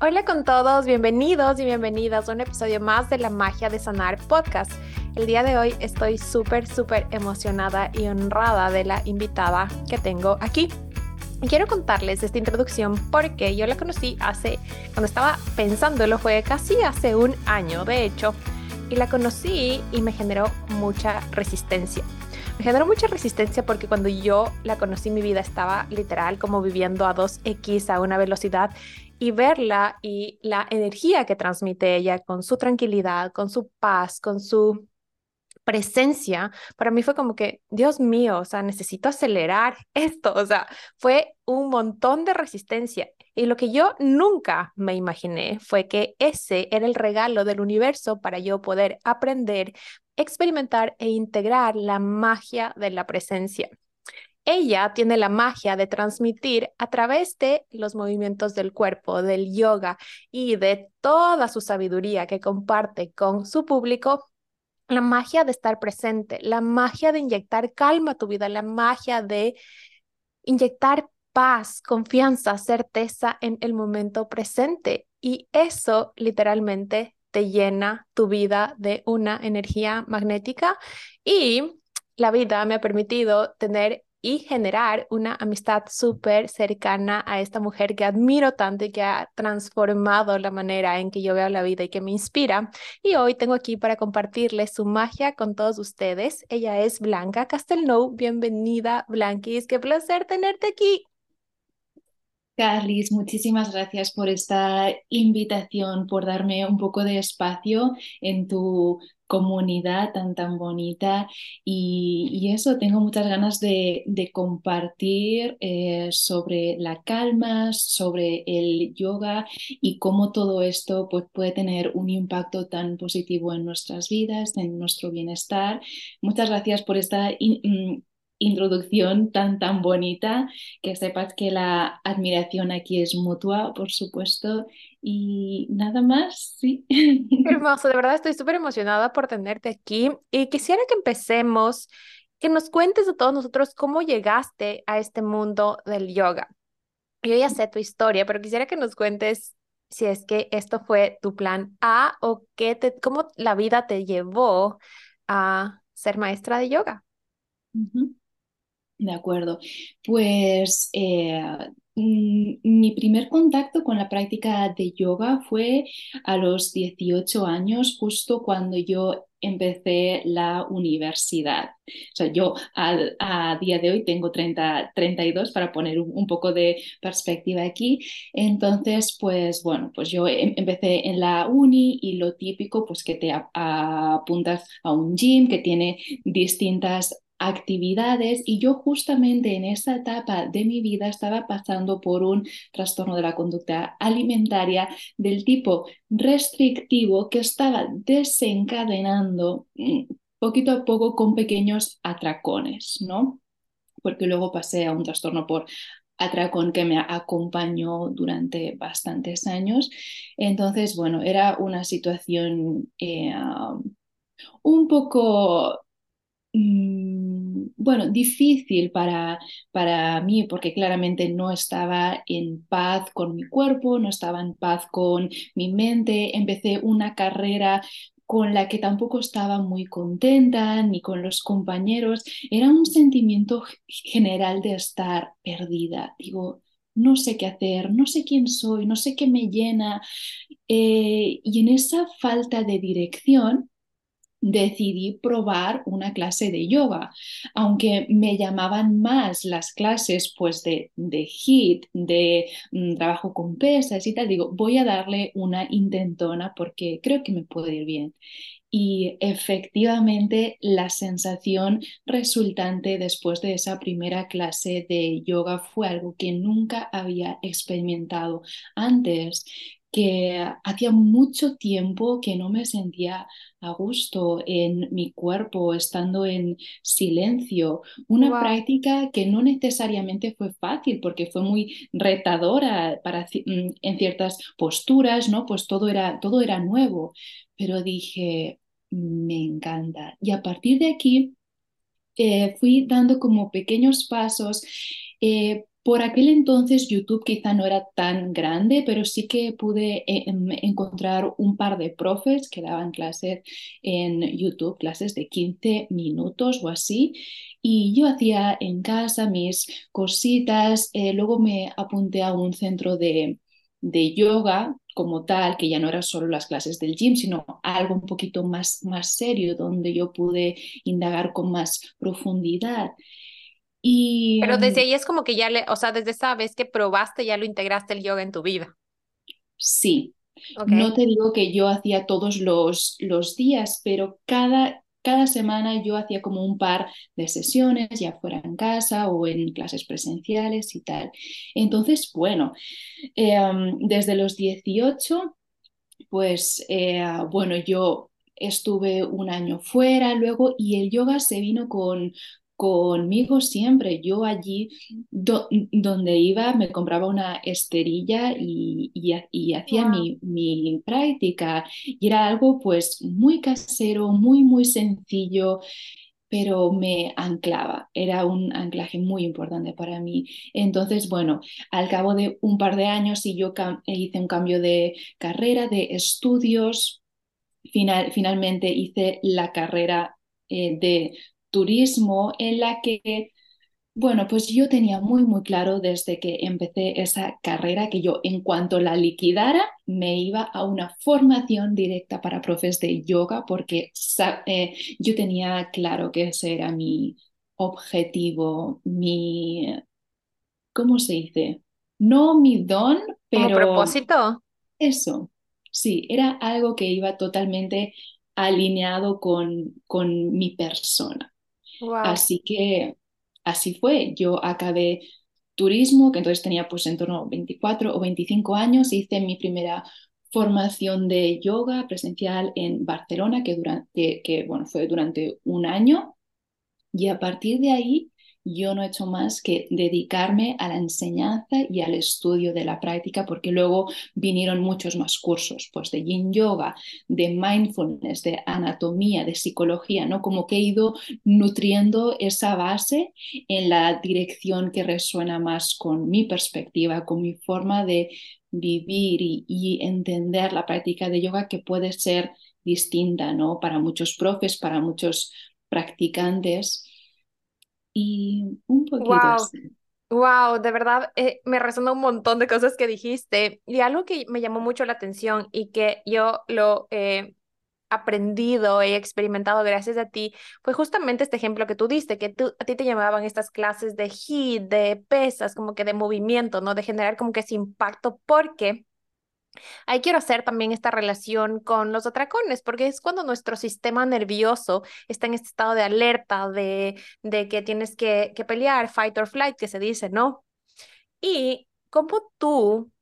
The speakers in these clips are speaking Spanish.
Hola con todos, bienvenidos y bienvenidas a un episodio más de La Magia de Sanar podcast. El día de hoy estoy súper, súper emocionada y honrada de la invitada que tengo aquí. Quiero contarles esta introducción porque yo la conocí hace, cuando estaba pensándolo, fue casi hace un año, de hecho, y la conocí y me generó mucha resistencia. Me generó mucha resistencia porque cuando yo la conocí mi vida estaba literal como viviendo a 2x a una velocidad y verla y la energía que transmite ella con su tranquilidad, con su paz, con su presencia, para mí fue como que, Dios mío, o sea, necesito acelerar esto, o sea, fue un montón de resistencia. Y lo que yo nunca me imaginé fue que ese era el regalo del universo para yo poder aprender, experimentar e integrar la magia de la presencia. Ella tiene la magia de transmitir a través de los movimientos del cuerpo, del yoga y de toda su sabiduría que comparte con su público, la magia de estar presente, la magia de inyectar calma a tu vida, la magia de inyectar paz, confianza, certeza en el momento presente. Y eso literalmente te llena tu vida de una energía magnética y la vida me ha permitido tener y generar una amistad súper cercana a esta mujer que admiro tanto y que ha transformado la manera en que yo veo la vida y que me inspira. Y hoy tengo aquí para compartirles su magia con todos ustedes. Ella es Blanca Castelnau. Bienvenida, Blanquis. Qué placer tenerte aquí. Carlis, muchísimas gracias por esta invitación, por darme un poco de espacio en tu comunidad tan tan bonita y, eso, tengo muchas ganas de, compartir eh, sobre la calma, sobre el yoga y cómo todo esto pues, puede tener un impacto tan positivo en nuestras vidas, en nuestro bienestar. Muchas gracias por esta mm, introducción tan, tan bonita, que sepas que la admiración aquí es mutua, por supuesto, y nada más, sí. hermoso, de verdad estoy súper emocionada por tenerte aquí y quisiera que empecemos, que nos cuentes a todos nosotros cómo llegaste a este mundo del yoga. Yo ya sé tu historia, pero quisiera que nos cuentes si es que esto fue tu plan A o qué te, cómo la vida te llevó a ser maestra de yoga. De acuerdo. Pues eh, mm, mi primer contacto con la práctica de yoga fue a los 18 años, justo cuando yo empecé la universidad. O sea, yo a día de hoy tengo 30, 32 para poner un, poco de perspectiva aquí. Entonces, pues bueno, pues yo em, empecé en la uni y lo típico, pues que te apuntas a un gym que tiene distintas actividades y yo justamente en esa etapa de mi vida estaba pasando por un trastorno de la conducta alimentaria del tipo restrictivo que estaba desencadenando mm, poquito a poco con pequeños atracones, ¿no? Porque luego pasé a un trastorno por atracón que me acompañó durante bastantes años. Entonces, bueno, era una situación eh, un poco Mm, bueno, difícil para, para mí porque claramente no estaba en paz con mi cuerpo, no estaba en paz con mi mente. Empecé una carrera con la que tampoco estaba muy contenta, ni con los compañeros. Era un sentimiento general de estar perdida. Digo, no sé qué hacer, no sé quién soy, no sé qué me llena. Eh, y en esa falta de dirección, decidí probar una clase de yoga, aunque me llamaban más las clases pues de, de HIT, de mm, trabajo con pesas y tal, digo, voy a darle una intentona porque creo que me puede ir bien. Y efectivamente la sensación resultante después de esa primera clase de yoga fue algo que nunca había experimentado antes que hacía mucho tiempo que no me sentía a gusto en mi cuerpo, estando en silencio. Una práctica que no necesariamente fue fácil porque fue muy retadora para, mm, en ciertas posturas, ¿no? Pues todo era, todo era nuevo. Pero dije, me encanta. Y a partir de aquí eh, fui dando como pequeños pasos. Eh, por aquel entonces YouTube quizá no era tan grande, pero sí que pude eh, em, encontrar un par de profes que daban clases en YouTube, clases de 15 minutos o así. Y yo hacía en casa mis cositas, eh, luego me apunté a un centro de, de yoga como tal, que ya no era solo las clases del gym, sino algo un poquito más, más serio, donde yo pude indagar con más profundidad. Y, Pero desde ahí es como que ya le, o sea, desde esa vez que probaste, ya lo integraste el yoga en tu vida. Sí. No te digo que yo hacía todos los, los días, pero cada, cada semana yo hacía como un par de sesiones, ya fuera en casa o en clases presenciales y tal. Entonces, bueno, em, desde los 18, pues eh, bueno, yo estuve un año fuera luego y el yoga se vino con, conmigo siempre. Yo allí donde iba me compraba una esterilla y, y, hacía mi, mi, práctica. Y era algo pues muy casero, muy, muy sencillo, pero me anclaba. Era un anclaje muy importante para mí. Entonces, bueno, al cabo de un par de años y yo hice un cambio de carrera, de estudios. Final, finalmente hice la carrera eh, de turismo en la que, bueno, pues yo tenía muy, muy claro desde que empecé esa carrera que yo en cuanto la liquidara me iba a una formación directa para profes de yoga porque eh, yo tenía claro que ese era mi objetivo, mi, ¿cómo se dice? No mi don, pero... propósito? Eso, sí, era algo que iba totalmente alineado con, con mi persona. Así que así fue. Yo acabé turismo, que entonces tenía pues en torno a 24 o 25 años, hice mi primera formación de yoga presencial en Barcelona, que, durante, que bueno, fue durante un año. Y a partir de ahí yo no he hecho más que dedicarme a la enseñanza y al estudio de la práctica, porque luego vinieron muchos más cursos, pues de yin yoga, de mindfulness, de anatomía, de psicología, ¿no? Como que he ido nutriendo esa base en la dirección que resuena más con mi perspectiva, con mi forma de vivir y, entender la práctica de yoga que puede ser distinta, ¿no? Para muchos profes, para muchos practicantes y un poquito wow. Wow, de verdad eh, me resonó un montón de cosas que dijiste y algo que me llamó mucho la atención y que yo lo he aprendido, he experimentado gracias a ti, fue justamente este ejemplo que tú diste, que tú, a ti te llamaban estas clases de HIIT, de pesas, como que de movimiento, ¿no? De generar como que ese impacto, porque Ahí quiero hacer también esta relación con los atracones, porque es cuando nuestro sistema nervioso está en este estado de alerta, de, de que tienes que, que pelear, fight or flight, que se dice, ¿no? Y cómo tú,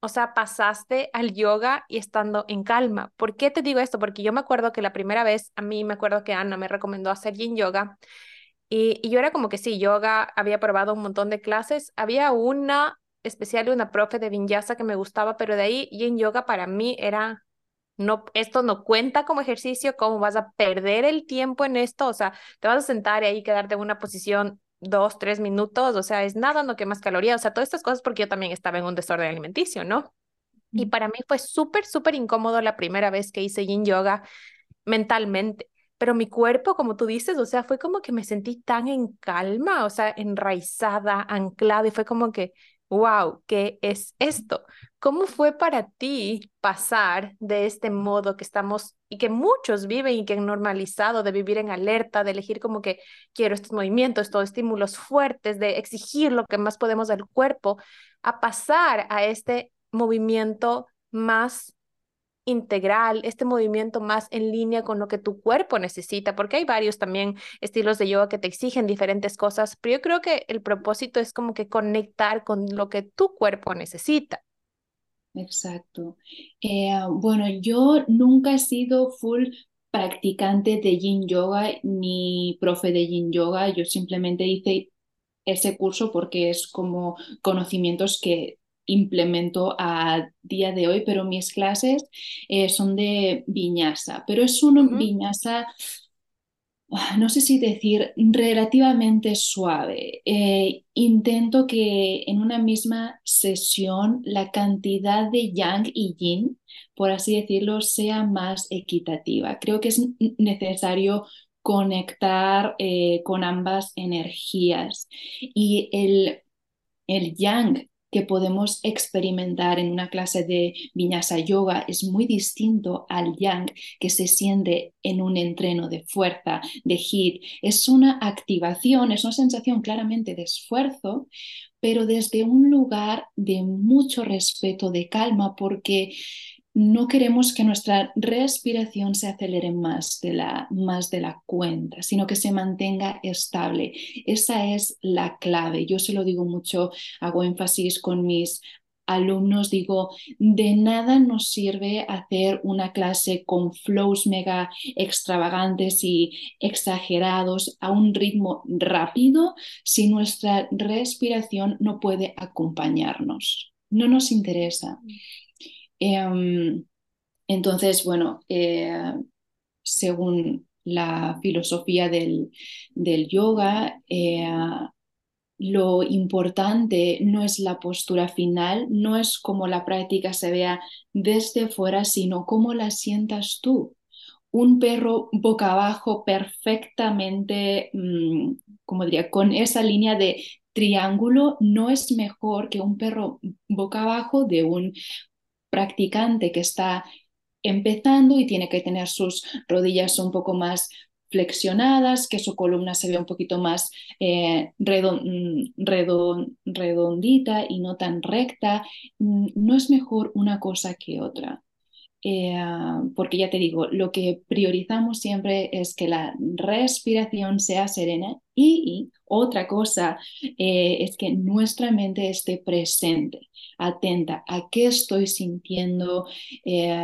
o sea, pasaste al yoga y estando en calma. ¿Por qué te digo esto? Porque yo me acuerdo que la primera vez, a mí me acuerdo que Ana me recomendó hacer yin yoga. Y, y yo era como que sí, yoga, había probado un montón de clases. Había una especial una profe de vinyasa que me gustaba, pero de ahí yin yoga para mí era no, esto no cuenta como ejercicio, cómo vas a perder el tiempo en esto, o sea, te vas a sentar y ahí quedarte en una posición dos, tres minutos, o sea, es nada, no quemas calorías, o sea, todas estas cosas porque yo también estaba en un desorden alimenticio, ¿no? Y para mí fue súper, súper incómodo la primera vez que hice yin yoga mentalmente, pero mi cuerpo, como tú dices, o sea, fue como que me sentí tan en calma, o sea, enraizada, anclada, y fue como que wow, ¿qué es esto? ¿Cómo fue para ti pasar de este modo que estamos y que muchos viven y que han normalizado de vivir en alerta, de elegir como que quiero estos movimientos, estos estímulos fuertes, de exigir lo que más podemos del cuerpo, a pasar a este movimiento más integral, este movimiento más en línea con lo que tu cuerpo necesita, porque hay varios también estilos de yoga que te exigen diferentes cosas, pero yo creo que el propósito es como que conectar con lo que tu cuerpo necesita. Exacto. Eh, bueno, yo nunca he sido full practicante de yin yoga ni profe de yin yoga, yo simplemente hice ese curso porque es como conocimientos que implemento a día de hoy, pero mis clases eh, son de viñasa, pero es un viñasa ah, no sé si decir, relativamente suave. Eh, intento que en una misma sesión la cantidad de yang y yin, por así decirlo, sea más equitativa. Creo que es necesario conectar eh, con ambas energías y el, el yang que podemos experimentar en una clase de vinyasa yoga es muy distinto al yang que se siente en un entreno de fuerza, de hit. Es una activación, es una sensación claramente de esfuerzo, pero desde un lugar de mucho respeto, de calma, porque no queremos que nuestra respiración se acelere más de, la, más de la cuenta, sino que se mantenga estable. Esa es la clave. Yo se lo digo mucho, hago énfasis con mis alumnos, digo, de nada nos sirve hacer una clase con flows mega extravagantes y exagerados a un ritmo rápido si nuestra respiración no puede acompañarnos. No nos interesa. Em, entonces, bueno, eh, según la filosofía del, yoga, eh, lo importante no es la postura final, no es cómo la práctica se vea desde fuera, sino cómo la sientas tú. Un perro boca abajo perfectamente, mm, como diría, con esa línea de triángulo no es mejor que un perro boca abajo de un practicante que está empezando y tiene que tener sus rodillas un poco más flexionadas, que su columna se vea un poquito más eh, mm, redondita y no tan recta, mm, no es mejor una cosa que otra. Eh, porque ya te digo, lo que priorizamos siempre es que la respiración sea serena y, otra cosa eh, es que nuestra mente esté presente, atenta a qué estoy sintiendo. Eh,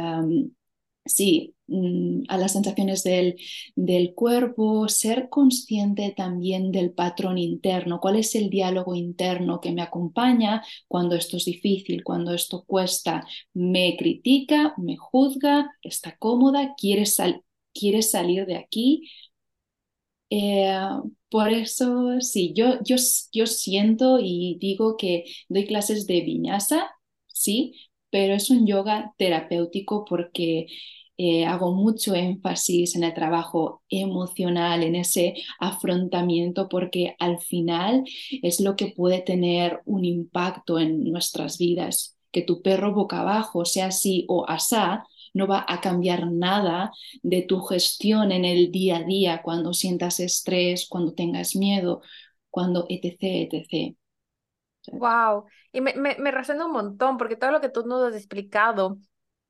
a las sensaciones del, del, cuerpo, ser consciente también del patrón interno, cuál es el diálogo interno que me acompaña cuando esto es difícil, cuando esto cuesta, me critica, me juzga, está cómoda, quiere, quiere salir de aquí. Eh, por eso, sí, yo, yo, yo siento y digo que doy clases de viñasa, sí, pero es un yoga terapéutico porque eh, hago mucho énfasis en el trabajo emocional, en ese afrontamiento, porque al final es lo que puede tener un impacto en nuestras vidas. Que tu perro boca abajo sea así o asá, no va a cambiar nada de tu gestión en el día a día, cuando sientas estrés, cuando tengas miedo, cuando etc, etc. Wow, y me, me, me resuena un montón porque todo lo que tú nos has explicado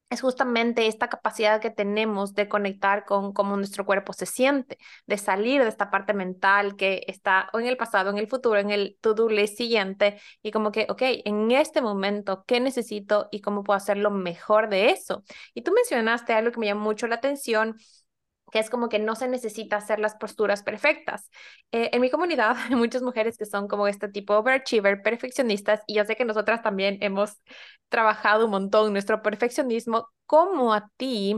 es justamente esta capacidad que tenemos de conectar con cómo nuestro cuerpo se siente, de salir de esta parte mental que está o en el pasado, en el futuro, en el to-do list siguiente y como que, ok, en este momento, ¿qué necesito y cómo puedo hacer lo mejor de eso? Y tú mencionaste algo que me llamó mucho la atención que es como que no se necesita hacer las posturas perfectas. Eh, en mi comunidad hay muchas mujeres que son como este tipo overachiever, perfeccionistas, y yo sé que nosotras también hemos trabajado un montón nuestro perfeccionismo. ¿Cómo a ti,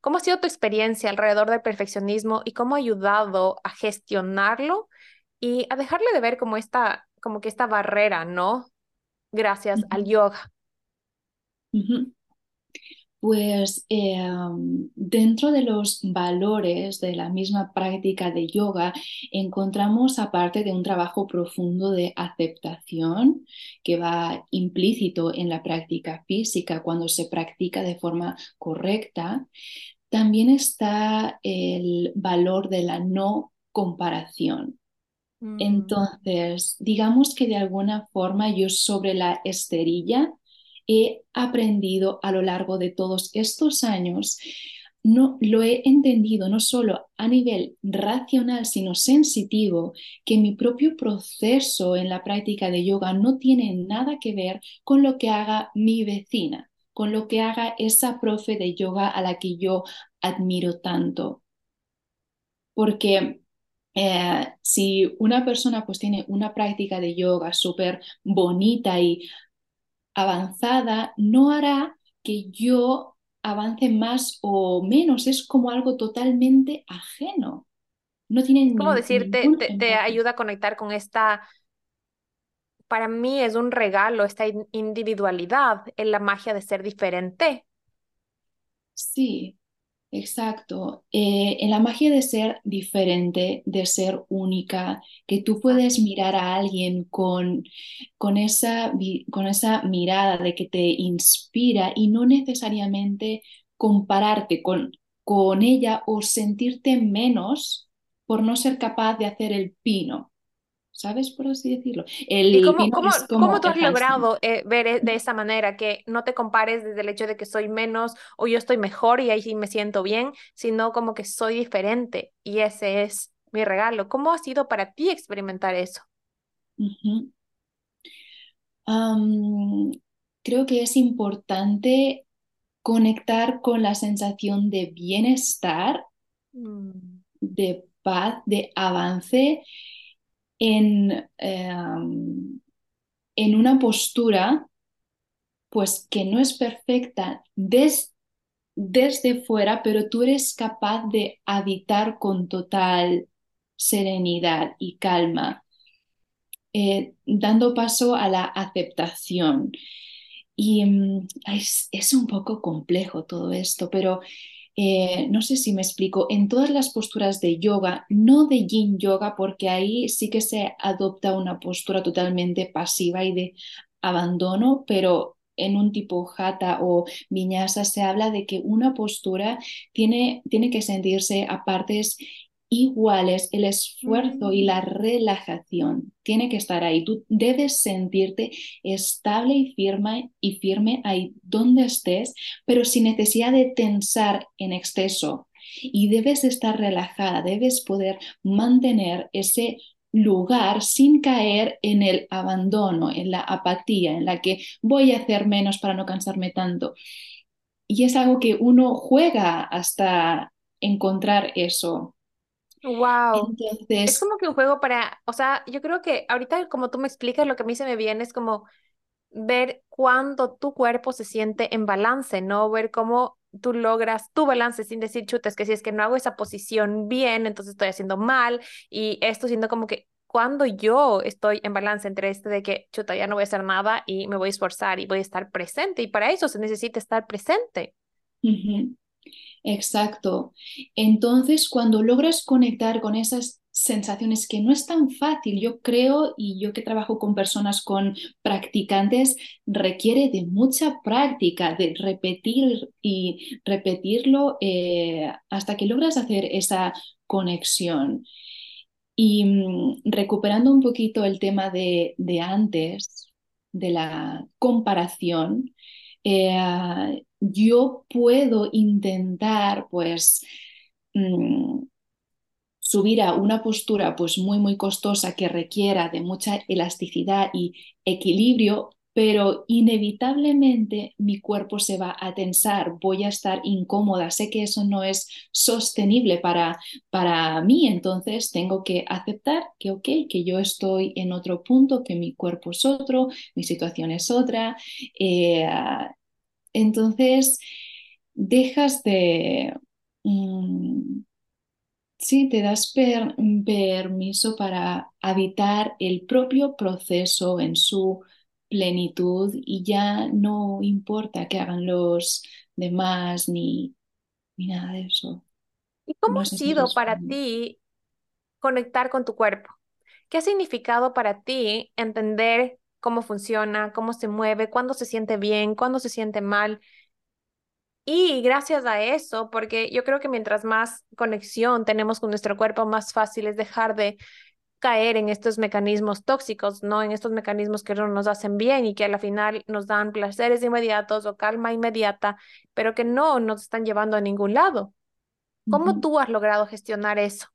cómo ha sido tu experiencia alrededor del perfeccionismo y cómo ha ayudado a gestionarlo y a dejarle de ver como esta, como que esta barrera, ¿no? Gracias al yoga. Pues em, dentro de los valores de la misma práctica de yoga encontramos, aparte de un trabajo profundo de aceptación que va implícito en la práctica física cuando se practica de forma correcta, también está el valor de la no comparación. Mm. Entonces, digamos que de alguna forma yo sobre la esterilla he aprendido a lo largo de todos estos años, no lo he entendido no solo a nivel racional, sino sensitivo, que mi propio proceso en la práctica de yoga no tiene nada que ver con lo que haga mi vecina, con lo que haga esa profe de yoga a la que yo admiro tanto. Porque eh, si una persona pues tiene una práctica de yoga súper bonita y avanzada no hará que yo avance más o menos, es como algo totalmente ajeno. No tienen ¿Cómo ningún Te, te ayuda a conectar con esta, para mí es un regalo, esta in- individualidad, en la magia de ser diferente. Sí, exacto. Eh, en la magia de ser diferente, de ser única, que tú puedes mirar a alguien con, con esa, con esa mirada de que te inspira y no necesariamente compararte con, con ella o sentirte menos por no ser capaz de hacer el pino. ¿Sabes por así decirlo? ¿Y El cómo, tú has logrado eh, ver e- de esa manera que no te compares desde el hecho de que soy menos o yo estoy mejor y ahí sí me siento bien, sino como que soy diferente y ese es mi regalo? ¿Cómo ha sido para ti experimentar eso? Creo que es importante conectar con la sensación de bienestar, Mm, de paz, de avance en, em, en una postura pues que no es perfecta des- desde fuera, pero tú eres capaz de habitar con total serenidad y calma, eh, dando paso a la aceptación. Y mm, es, es un poco complejo todo esto, pero eh, no sé si me explico. En todas las posturas de yoga, no de yin yoga, porque ahí sí que se adopta una postura totalmente pasiva y de abandono, pero en un tipo hatha o vinyasa se habla de que una postura tiene, tiene que sentirse a partes iguales, el esfuerzo y la mm, relajación tiene que estar ahí. Tú debes sentirte estable y firme, y firme ahí donde estés, pero sin necesidad de tensar en exceso. Y debes estar relajada, debes poder mantener ese lugar sin caer en el abandono, en la apatía, en la que voy a hacer menos para no cansarme tanto. Y es algo que uno juega hasta encontrar eso. Wow. Es Entonces, como que un juego para, o sea, yo creo que ahorita como tú me explicas, lo que a mí se me viene es como ver cuándo tu cuerpo se siente en balance, ¿no? Ver cómo tú logras tu balance sin decir, chuta, es que si es que no hago esa posición bien, entonces estoy haciendo mal y esto siendo como que cuando yo estoy en balance entre este de que, chuta, ya no voy a hacer nada y me voy a esforzar y voy a estar presente y para eso se necesita estar presente. ujú, Exacto. Entonces, cuando logras conectar con esas sensaciones que no es tan fácil, yo creo, y yo que trabajo con personas con practicantes, requiere de mucha práctica, de repetir y repetirlo eh, hasta que logras hacer esa conexión. Y mm, recuperando un poquito el tema de, de antes, de la comparación, eh, yo puedo intentar, pues, mm, subir a una postura, pues, muy, muy costosa que requiera de mucha elasticidad y equilibrio, pero inevitablemente mi cuerpo se va a tensar, voy a estar incómoda, sé que eso no es sostenible para, para mí, entonces tengo que aceptar que, ok, que yo estoy en otro punto, que mi cuerpo es otro, mi situación es otra. eh, entonces, dejas de... mm, sí, te das per- permiso para habitar el propio proceso en su plenitud y ya no importa que hagan los demás ni, ni nada de eso. ¿Y cómo No ha si sido para ti conectar con tu cuerpo? ¿Qué ha significado para ti entender cómo funciona, cómo se mueve, cuándo se siente bien, cuándo se siente mal? Y gracias a eso, porque yo creo que mientras más conexión tenemos con nuestro cuerpo, más fácil es dejar de caer en estos mecanismos tóxicos, ¿no? En estos mecanismos que no nos hacen bien y que a la final nos dan placeres inmediatos o calma inmediata, pero que no nos están llevando a ningún lado. ¿Cómo tú has logrado gestionar eso?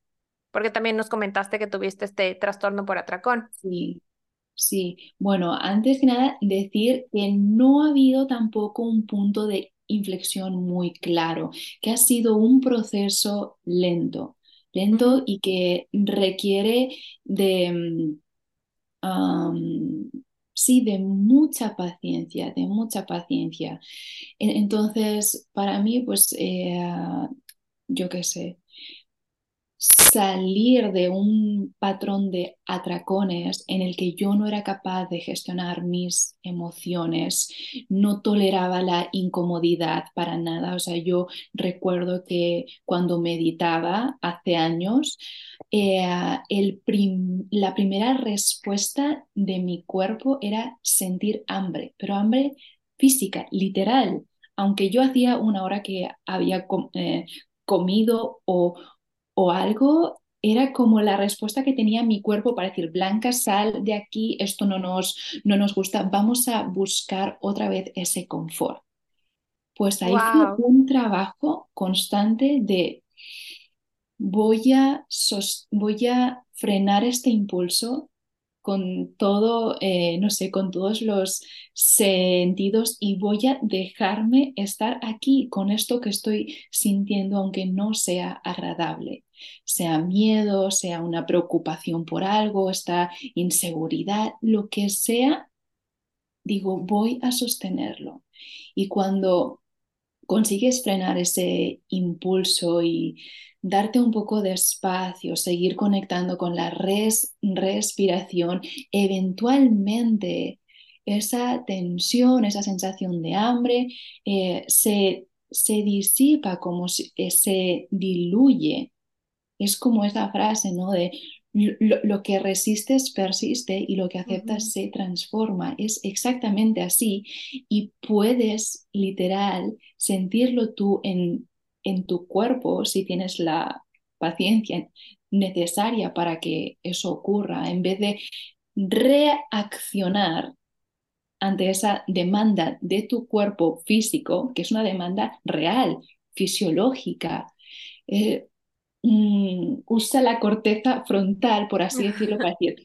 Porque también nos comentaste que tuviste este trastorno por atracón. Sí, sí. Bueno, antes que nada, decir que no ha habido tampoco un punto de inflexión muy claro, que ha sido un proceso lento, lento y que requiere de, mm, sí, de mucha paciencia, de mucha paciencia. E- Entonces, para mí, pues, eh, yo qué sé. Salir de un patrón de atracones en el que yo no era capaz de gestionar mis emociones, no toleraba la incomodidad para nada. O sea, yo recuerdo que cuando meditaba hace años, eh, la primera respuesta de mi cuerpo era sentir hambre, pero hambre física, literal. Aunque yo hacía una hora que había eh, comido o, o algo, era como la respuesta que tenía mi cuerpo para decir, Blanca, sal de aquí, esto no nos, no nos gusta, vamos a buscar otra vez ese confort. Pues ahí fue un trabajo constante de voy a, voy a frenar este impulso con todo, eh, no sé, con todos los sentidos y voy a dejarme estar aquí con esto que estoy sintiendo, aunque no sea agradable, sea miedo, sea una preocupación por algo, esta inseguridad, lo que sea, digo, voy a sostenerlo. Y cuando consigues frenar ese impulso y darte un poco de espacio, seguir conectando con la respiración, eventualmente esa tensión, esa sensación de hambre eh, se, se disipa, como eh, se diluye. Es como esa frase, ¿no? De lo, que resistes persiste y lo que aceptas se transforma. Es exactamente así y puedes literal sentirlo tú en, en tu cuerpo si tienes la paciencia necesaria para que eso ocurra, en vez de reaccionar ante esa demanda de tu cuerpo físico, que es una demanda real, fisiológica. Eh, mm, usa la corteza frontal, por así decirlo, para decir,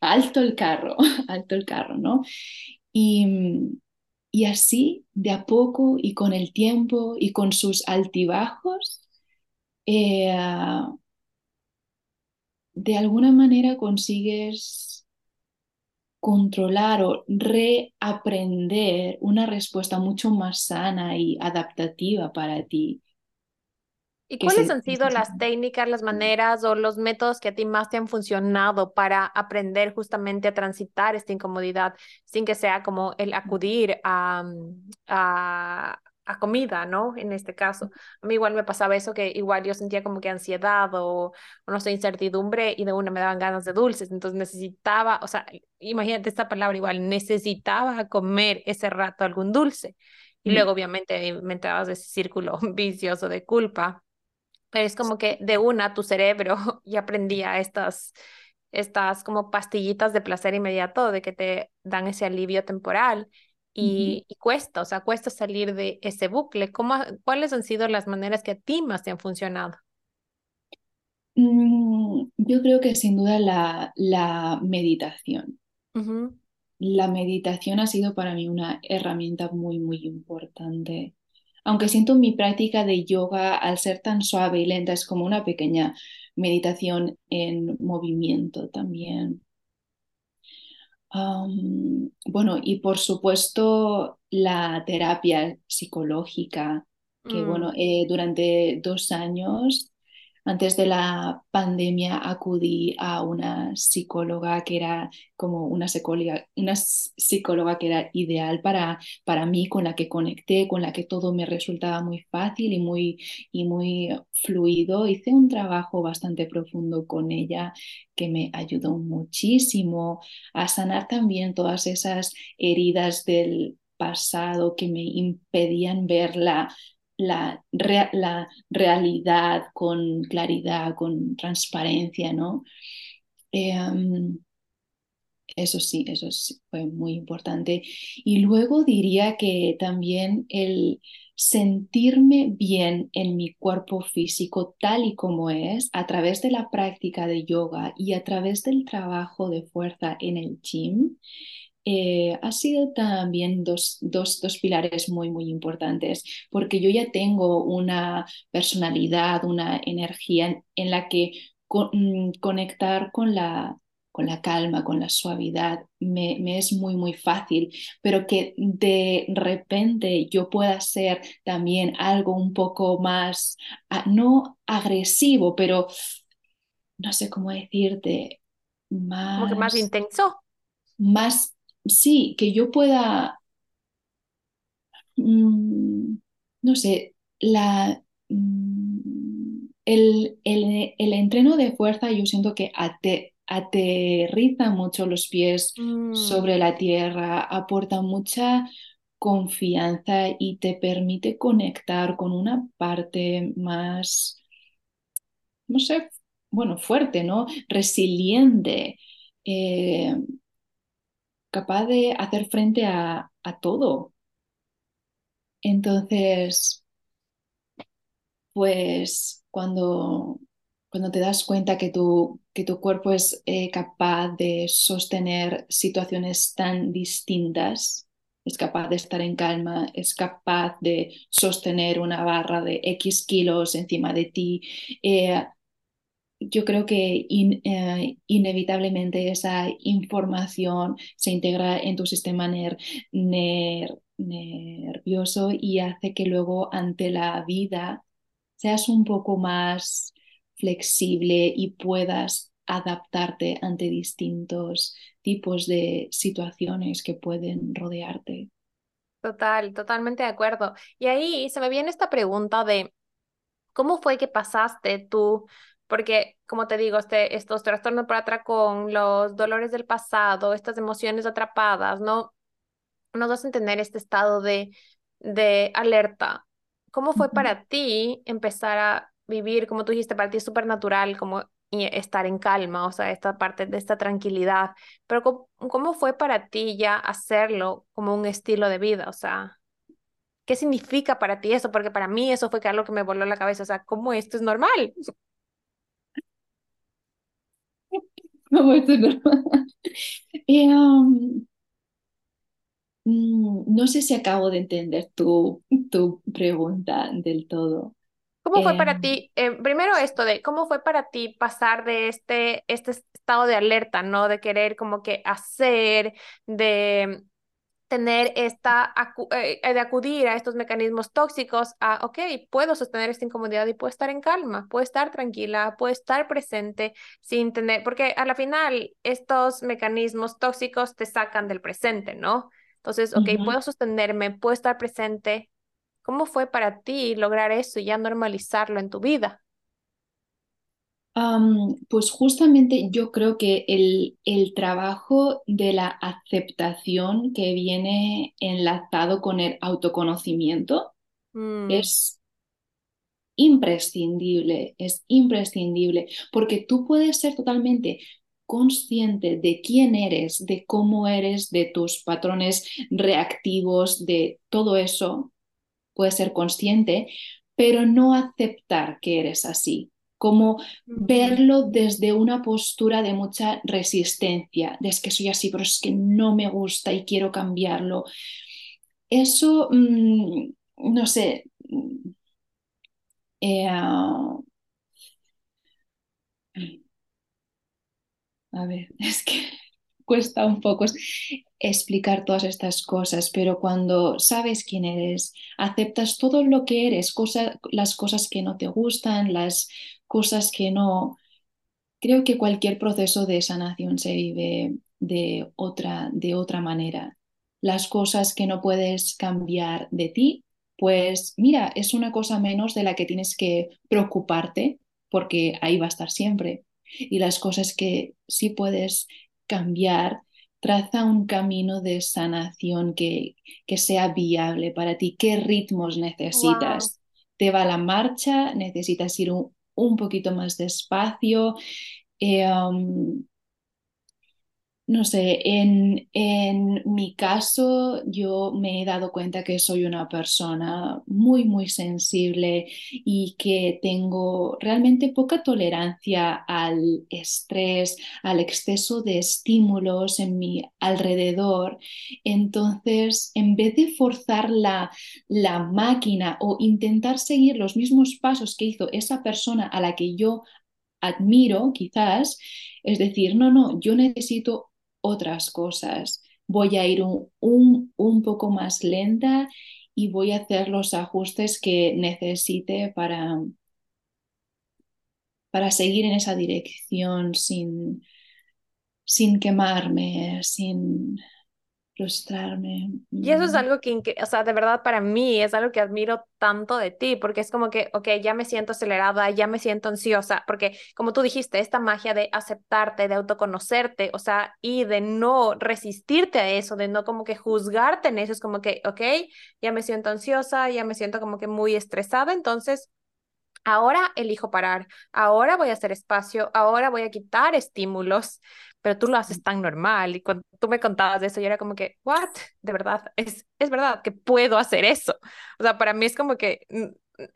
alto el carro, alto el carro, ¿no? Y, y así, de a poco y con el tiempo y con sus altibajos, eh, de alguna manera consigues controlar o reaprender una respuesta mucho más sana y adaptativa para ti. ¿Y cuáles han sido las técnicas, las maneras o los métodos que a ti más te han funcionado para aprender justamente a transitar esta incomodidad sin que sea como el acudir a, mm, a, a comida, ¿no? En este caso. A mí igual me pasaba eso que igual yo sentía como que ansiedad o, no sé, incertidumbre y de una me daban ganas de dulces. Entonces necesitaba, o sea, imagínate esta palabra igual, necesitaba comer ese rato algún dulce. Y luego obviamente me entrabas de ese círculo vicioso de culpa pero es como que de una tu cerebro ya aprendía estas, estas como pastillitas de placer inmediato, de que te dan ese alivio temporal y, cuesta, o sea, cuesta salir de ese bucle. ¿Cómo, ¿Cuáles han sido las maneras que a ti más te han funcionado? Mm, yo creo que sin duda la, la meditación. La meditación ha sido para mí una herramienta muy, muy importante aunque siento mi práctica de yoga al ser tan suave y lenta, es como una pequeña meditación en movimiento también. bueno, y por supuesto la terapia psicológica, que bueno, mm. eh, durante dos años antes de la pandemia acudí a una psicóloga que era como una psicóloga, una psicóloga que era ideal para, para mí, con la que conecté, con la que todo me resultaba muy fácil y muy, y muy fluido. Hice un trabajo bastante profundo con ella que me ayudó muchísimo a sanar también todas esas heridas del pasado que me impedían verla la, la realidad con claridad, con transparencia, ¿no? Em, eso sí, eso sí, fue muy importante. Y luego diría que también el sentirme bien en mi cuerpo físico tal y como es a través de la práctica de yoga y a través del trabajo de fuerza en el gym eh, ha sido también dos, dos, dos, pilares muy, muy importantes, porque yo ya tengo una personalidad, una energía en, la que mm, conectar con la, con la calma, con la suavidad, me, me, es muy, muy fácil, pero que de repente yo pueda ser también algo un poco más, ah, no agresivo, pero no sé cómo decirte, más... Como que más intenso. Más, sí, que yo pueda, mm, no sé, la, mm, el, el, el, entreno de fuerza yo siento que ate, aterriza mucho los pies Mm, sobre la tierra, aporta mucha confianza y te permite conectar con una parte más, no sé, bueno, fuerte, ¿no? Resiliente, eh, capaz de hacer frente a, todo. Entonces, pues cuando, cuando te das cuenta que tu, que tu cuerpo es eh, capaz de sostener situaciones tan distintas, es capaz de estar en calma, es capaz de sostener una barra de X kilos encima de ti, eh, yo creo que eh, inevitablemente esa información se integra en tu sistema ner, ner, nervioso y hace que luego ante la vida seas un poco más flexible y puedas adaptarte ante distintos tipos de situaciones que pueden rodearte. total, totalmente de acuerdo. Y ahí se me viene esta pregunta de cómo fue que pasaste tú, porque como te digo, este, estos trastornos por atracón, los dolores del pasado, estas emociones atrapadas, ¿no? Nos hacen tener este estado de, de alerta. ¿Cómo fue para ti empezar a vivir, como tú dijiste, para ti es súper natural, como y estar en calma, o sea, esta parte de esta tranquilidad, pero ¿cómo, cómo fue para ti ya hacerlo como un estilo de vida? O sea, ¿qué significa para ti eso? Porque para mí eso fue algo que me voló la cabeza, o sea, ¿cómo esto es normal? Eh, um, mm, no sé si acabo de entender tu, tu pregunta del todo. ¿Cómo fue Eh, para ti, eh, primero esto de, cómo fue para ti pasar de este, este estado de alerta, ¿no? De querer como que hacer, de tener esta, acu- eh, de acudir a estos mecanismos tóxicos a, ok, puedo sostener esta incomodidad y puedo estar en calma, puedo estar tranquila, puedo estar presente sin tener, porque a la final estos mecanismos tóxicos te sacan del presente, ¿no? Entonces, ok, puedo sostenerme, puedo estar presente. ¿Cómo fue para ti lograr eso y ya normalizarlo en tu vida? Pues justamente yo creo que el, el trabajo de la aceptación que viene enlazado con el autoconocimiento Mm, es imprescindible, es imprescindible, porque tú puedes ser totalmente consciente de quién eres, de cómo eres, de tus patrones reactivos, de todo eso, puedes ser consciente, pero no aceptar que eres así, como verlo desde una postura de mucha resistencia, de es que soy así, pero es que no me gusta y quiero cambiarlo. Eso, mmm, no sé, eh, A ver, es que cuesta un poco explicar todas estas cosas, pero cuando sabes quién eres, aceptas todo lo que eres, cosa- las cosas que no te gustan, las cosas que no, creo que cualquier proceso de sanación se vive de otra, de otra manera. Las cosas que no puedes cambiar de ti, pues mira, es una cosa menos de la que tienes que preocuparte, porque ahí va a estar siempre. Y las cosas que sí puedes cambiar, traza un camino de sanación que, que sea viable para ti. ¿Qué ritmos Wow. necesitas? ¿Te va la marcha? ¿Necesitas ir un, un poquito más despacio? Eh, um, no sé, en, en mi caso yo me he dado cuenta que soy una persona muy, muy sensible y que tengo realmente poca tolerancia al estrés, al exceso de estímulos en mi alrededor. Entonces, en vez de forzar la, la máquina o intentar seguir los mismos pasos que hizo esa persona a la que yo admiro, quizás, es decir, no, no, yo necesito otras cosas. Voy a ir un, un, un poco más lenta y voy a hacer los ajustes que necesite para, para seguir en esa dirección sin, sin quemarme, sin frustrarme. Y eso es algo que, o sea, de verdad para mí es algo que admiro tanto de ti, porque es como que, ok, ya me siento acelerada, ya me siento ansiosa, porque como tú dijiste, esta magia de aceptarte, de autoconocerte, o sea, y de no resistirte a eso, de no como que juzgarte en eso, es como que, ok, ya me siento ansiosa, ya me siento como que muy estresada, entonces Ahora elijo parar, ahora voy a hacer espacio, ahora voy a quitar estímulos, pero tú lo haces tan normal y cuando tú me contabas de eso yo era como que, what, de verdad, es, es verdad que puedo hacer eso. O sea, para mí es como que mm,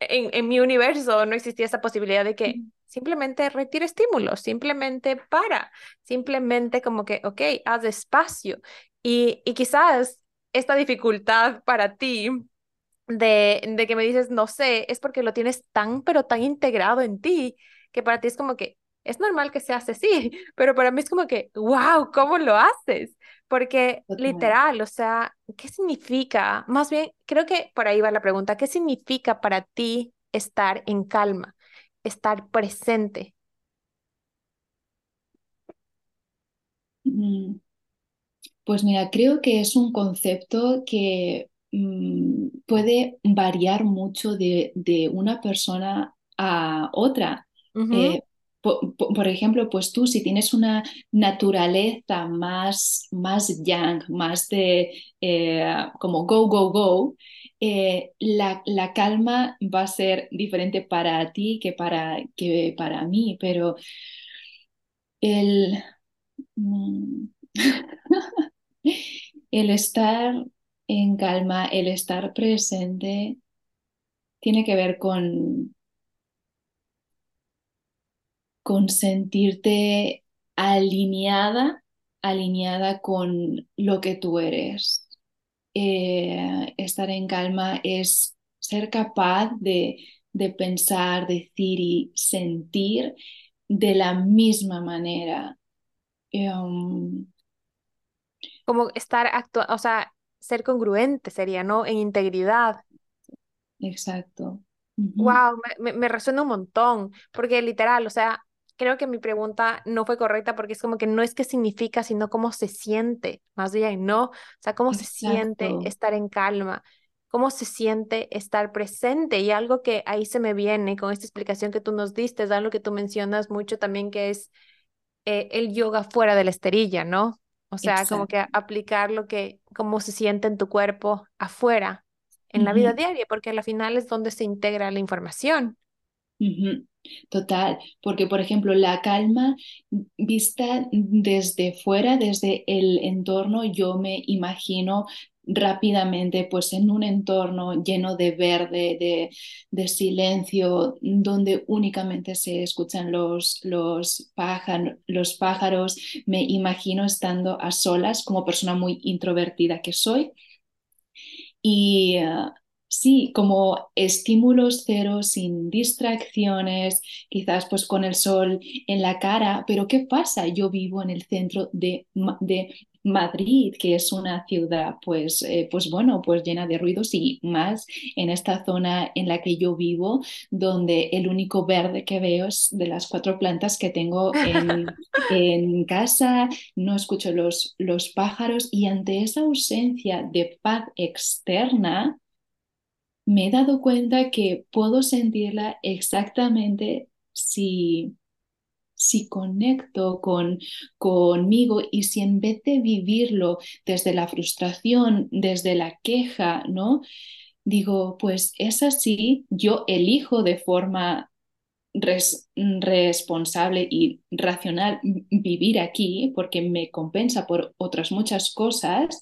en, en mi universo no existía esa posibilidad de que simplemente retire estímulos, simplemente para, simplemente como que, ok, haz espacio. Y, y quizás esta dificultad para ti de, de que me dices, no sé, es porque lo tienes tan, pero tan integrado en ti, que para ti es como que es normal que seas así, pero para mí es como que, wow, ¿cómo lo haces? Porque literal, o sea, ¿qué significa? Más bien, creo que por ahí va la pregunta, ¿qué significa para ti estar en calma, estar presente? Mm. Pues mira, creo que es un concepto que mm, puede variar mucho de, de una persona a otra. Eh, po- po- por, ejemplo, pues tú si tienes una naturaleza más, más yang, más de eh, como go, go, go, eh, la, la calma va a ser diferente para ti que para, que para mí, pero el... mm, El estar en calma, el estar presente, tiene que ver con, con sentirte alineada, alineada con lo que tú eres. Eh, estar en calma es ser capaz de, de pensar, decir y sentir de la misma manera. Um, Como estar actuando, o sea, ser congruente sería, ¿no? En integridad. exacto. Wow, me, me resuena un montón, porque literal, o sea, creo que mi pregunta no fue correcta porque es como que no es qué significa, sino cómo se siente, más bien, ¿no? O sea, cómo se siente estar en calma, cómo se siente estar presente y algo que ahí se me viene con esta explicación que tú nos diste, es algo que tú mencionas mucho también que es eh, el yoga fuera de la esterilla, ¿no? O sea, como que aplicar lo que, cómo se siente en tu cuerpo afuera, en la vida diaria, porque al final es donde se integra la información. Total, porque por ejemplo la calma vista desde fuera, desde el entorno, yo me imagino rápidamente pues en un entorno lleno de verde, de, de silencio, donde únicamente se escuchan los, los, pájaros, me imagino estando a solas como persona muy introvertida que soy. Y uh, sí, como estímulos cero, sin distracciones, quizás pues con el sol en la cara, pero ¿qué pasa? Yo vivo en el centro de, de Madrid, que es una ciudad pues, eh, pues bueno, pues llena de ruidos y más en esta zona en la que yo vivo, donde el único verde que veo es de las cuatro plantas que tengo en, en casa, no escucho los, los pájaros y ante esa ausencia de paz externa, me he dado cuenta que puedo sentirla exactamente si, si conecto con, conmigo y si en vez de vivirlo desde la frustración, desde la queja, ¿no? Digo, pues es así, yo elijo de forma res, responsable y racional vivir aquí porque me compensa por otras muchas cosas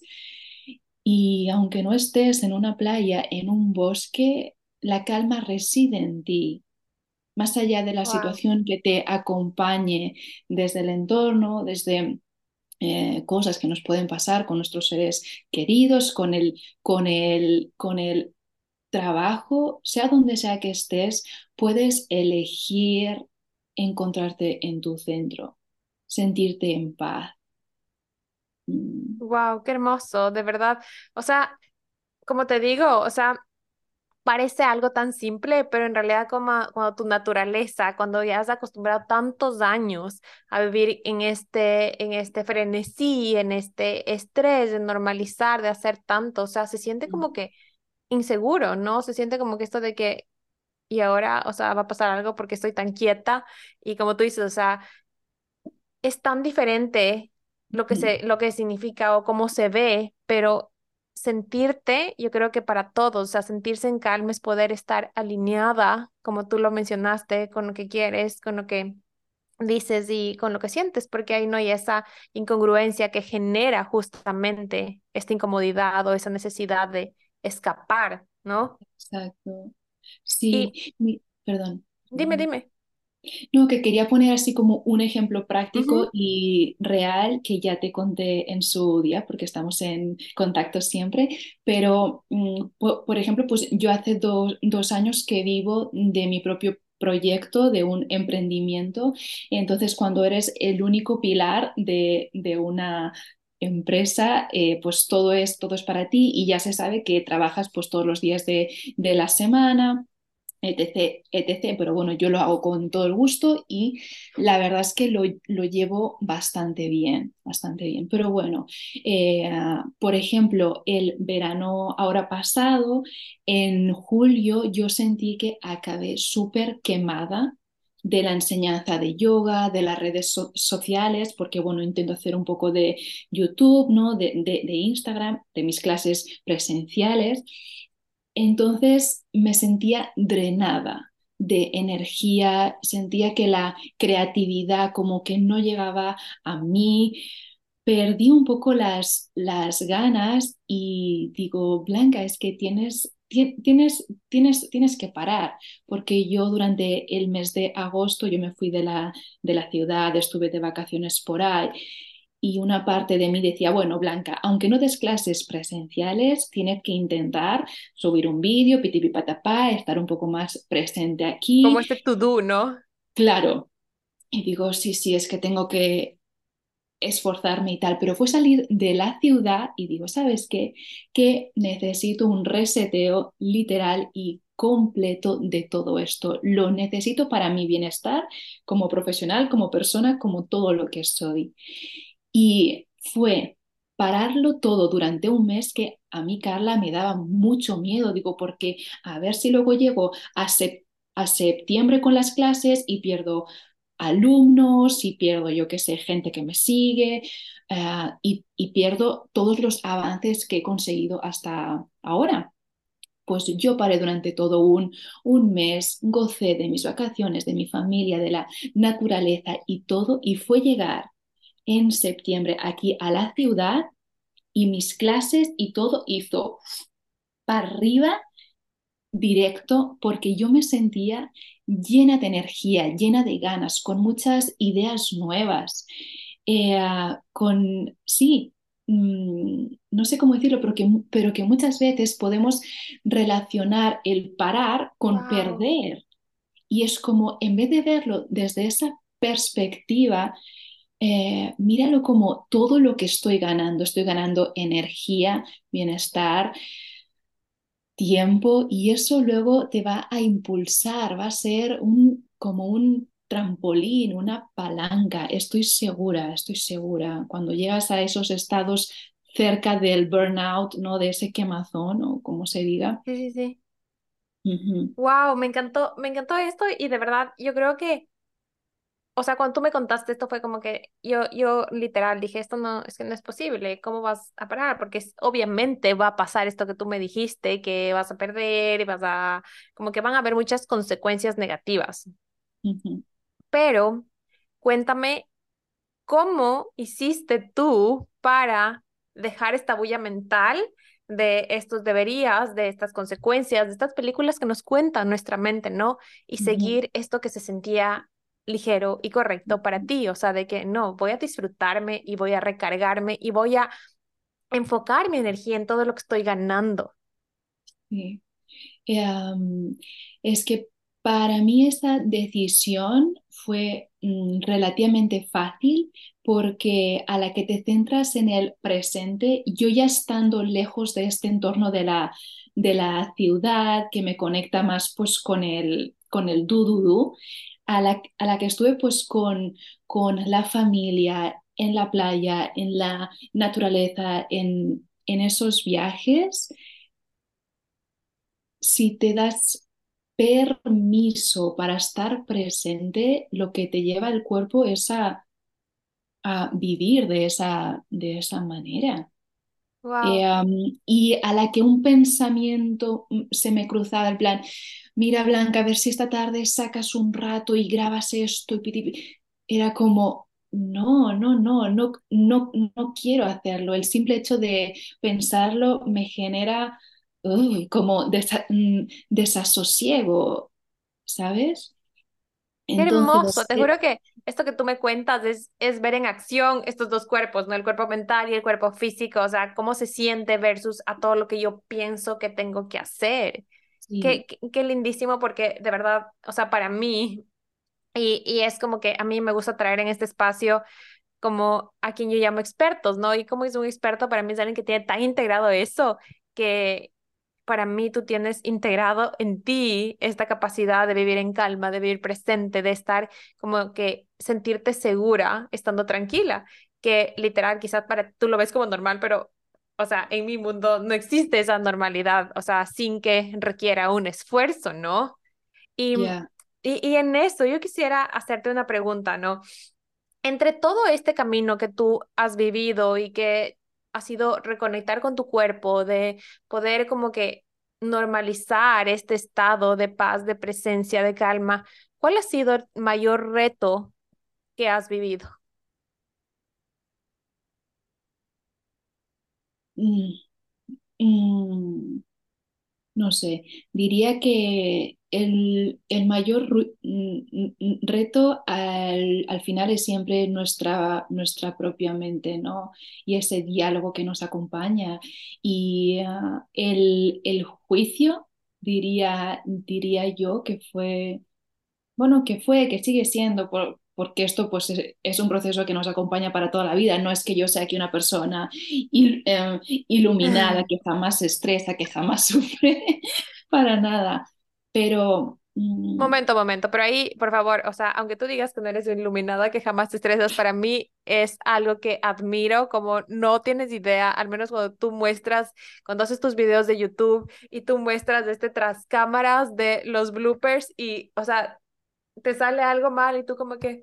y aunque no estés en una playa, en un bosque, la calma reside en ti, más allá de la Wow. situación que te acompañe desde el entorno, desde eh, cosas que nos pueden pasar con nuestros seres queridos, con el, con el, con el trabajo, sea donde sea que estés, puedes elegir encontrarte en tu centro, sentirte en paz. Mm, Wow, qué hermoso, de verdad. O sea, como te digo, o sea, parece algo tan simple, pero en realidad como cuando tu naturaleza, cuando ya has acostumbrado tantos años a vivir en este, en este frenesí, en este estrés de normalizar, de hacer tanto, o sea, se siente como que inseguro, ¿no? Se siente como que esto de que, y ahora, o sea, va a pasar algo porque estoy tan quieta y como tú dices, o sea, es tan diferente lo que, se, lo que significa o cómo se ve, pero sentirte, yo creo que para todos, o sea, sentirse en calma es poder estar alineada, como tú lo mencionaste, con lo que quieres, con lo que dices y con lo que sientes, porque ahí no hay esa incongruencia que genera justamente esta incomodidad o esa necesidad de escapar, ¿no? Exacto. Sí, perdón. Dime, dime. No, que quería poner así como un ejemplo práctico y real que ya te conté en su día, porque estamos en contacto siempre, pero mm, por, ejemplo, pues yo hace dos años que vivo de mi propio proyecto, de un emprendimiento, entonces cuando eres el único pilar de, una empresa, eh, pues todo es, todo es para ti y ya se sabe que trabajas pues todos los días de, de la semana etc, etc. Pero bueno, yo lo hago con todo el gusto y la verdad es que lo, lo llevo bastante bien, bastante bien. Pero bueno, eh, por ejemplo, el verano ahora pasado, en julio, yo sentí que acabé súper quemada de la enseñanza de yoga, de las redes sociales, porque bueno, intento hacer un poco de YouTube, ¿no? de, de Instagram, de mis clases presenciales. Entonces me sentía drenada de energía, sentía que la creatividad como que no llegaba a mí, perdí un poco las, las ganas y digo, Blanca, es que tienes, tienes, tienes, tienes que parar, porque yo durante el mes de agosto yo me fui de la, de la ciudad, estuve de vacaciones por ahí y una parte de mí decía, bueno, Blanca, aunque no des clases presenciales, tienes que intentar subir un vídeo, pitipipatapá, estar un poco más presente aquí. Como este to-do, ¿no? Claro. Y digo, sí, sí, es que tengo que esforzarme y tal, pero fue salir de la ciudad y digo, ¿sabes qué? Que necesito un reseteo literal y completo de todo esto. Lo necesito para mi bienestar como profesional, como persona, como todo lo que soy. Y fue pararlo todo durante un mes que a mí, Carla, me daba mucho miedo, digo, porque a ver si luego llego a, a septiembre con las clases y pierdo alumnos y pierdo, yo qué sé, gente que me sigue eh, y, y pierdo todos los avances que he conseguido hasta ahora. Pues yo paré durante todo un, un mes, gocé de mis vacaciones, de mi familia, de la naturaleza y todo, y fue llegar en septiembre aquí a la ciudad y mis clases y todo hizo para arriba directo porque yo me sentía llena de energía, llena de ganas, con muchas ideas nuevas, eh, con, sí, mm, no sé cómo decirlo, pero que, pero que, muchas veces podemos relacionar el parar con perder. Y es como, en vez de verlo desde esa perspectiva, eh, míralo como todo lo que estoy ganando. Estoy ganando energía, bienestar, tiempo y eso luego te va a impulsar, va a ser un, como un trampolín, una palanca. Estoy segura, estoy segura. Cuando llegas a esos estados cerca del burnout, ¿no? De ese quemazón o como se diga. Sí, sí, sí. Wow, me encantó, me encantó esto y de verdad yo creo que o sea, cuando tú me contaste esto fue como que yo, yo literal dije, esto no, es que no es posible, ¿cómo vas a parar? Porque obviamente va a pasar esto que tú me dijiste, que vas a perder y vas a, como que van a haber muchas consecuencias negativas. Pero cuéntame, ¿cómo hiciste tú para dejar esta bulla mental de estos deberías, de estas consecuencias, de estas películas que nos cuentan nuestra mente, ¿no? Y seguir esto que se sentía ligero y correcto para ti, o sea, de que no, voy a disfrutarme y voy a recargarme y voy a enfocar mi energía en todo lo que estoy ganando. Sí. Em, es que para mí esta decisión fue mm, relativamente fácil porque a la que te centras en el presente, yo ya estando lejos de este entorno de la, de la ciudad, que me conecta más pues con el, con el du, a la, a la que estuve pues con, con la familia, en la playa, en la naturaleza, en, en esos viajes, si te das permiso para estar presente, lo que te lleva el cuerpo es a, a vivir de esa, de esa manera. Eh, y a la que un pensamiento mm, se me cruzaba, el plan, mira Blanca, a ver si esta tarde sacas un rato y grabas esto. Y era como, no, no, no, no, no, no quiero hacerlo. El simple hecho de pensarlo me genera como mm, desasosiego, ¿sabes? hermoso, te eh juro que esto que tú me cuentas es, es ver en acción estos dos cuerpos, ¿no? El cuerpo mental y el cuerpo físico, o sea, cómo se siente versus a todo lo que yo pienso que tengo que hacer. Qué, qué, lindísimo porque de verdad, o sea, para mí, y, y es como que a mí me gusta traer en este espacio como a quien yo llamo expertos, ¿no? Y como es un experto, para mí es alguien que tiene tan integrado eso que, para mí tú tienes integrado en ti esta capacidad de vivir en calma, de vivir presente, de estar como que sentirte segura estando tranquila, que literal quizás para tú lo ves como normal, pero o sea, en mi mundo no existe esa normalidad, o sea, sin que requiera un esfuerzo, ¿no? Y, y, y en eso yo quisiera hacerte una pregunta, ¿no? Entre todo este camino que tú has vivido y que ha sido reconectar con tu cuerpo, de poder como que normalizar este estado de paz, de presencia, de calma. ¿Cuál ha sido el mayor reto que has vivido? No sé, diría que el, mayor reto al, final es siempre nuestra, nuestra propia mente, ¿no? Y ese diálogo que nos acompaña. Y ah, el, el, juicio, diría, diría yo, que fue, bueno, que fue, que sigue siendo, porque esto pues es, un proceso que nos acompaña para toda la vida. No es que yo sea aquí una persona eh, iluminada, que jamás se estresa, que jamás sufre, para nada pero... Mm, momento, momento, pero ahí, por favor, o sea, aunque tú digas que no eres iluminada, que jamás te estresas, para mí es algo que admiro, como no tienes idea, al menos cuando tú muestras, cuando haces tus videos de YouTube y tú muestras este tras cámaras de los bloopers y, o sea, te sale algo mal y tú como que,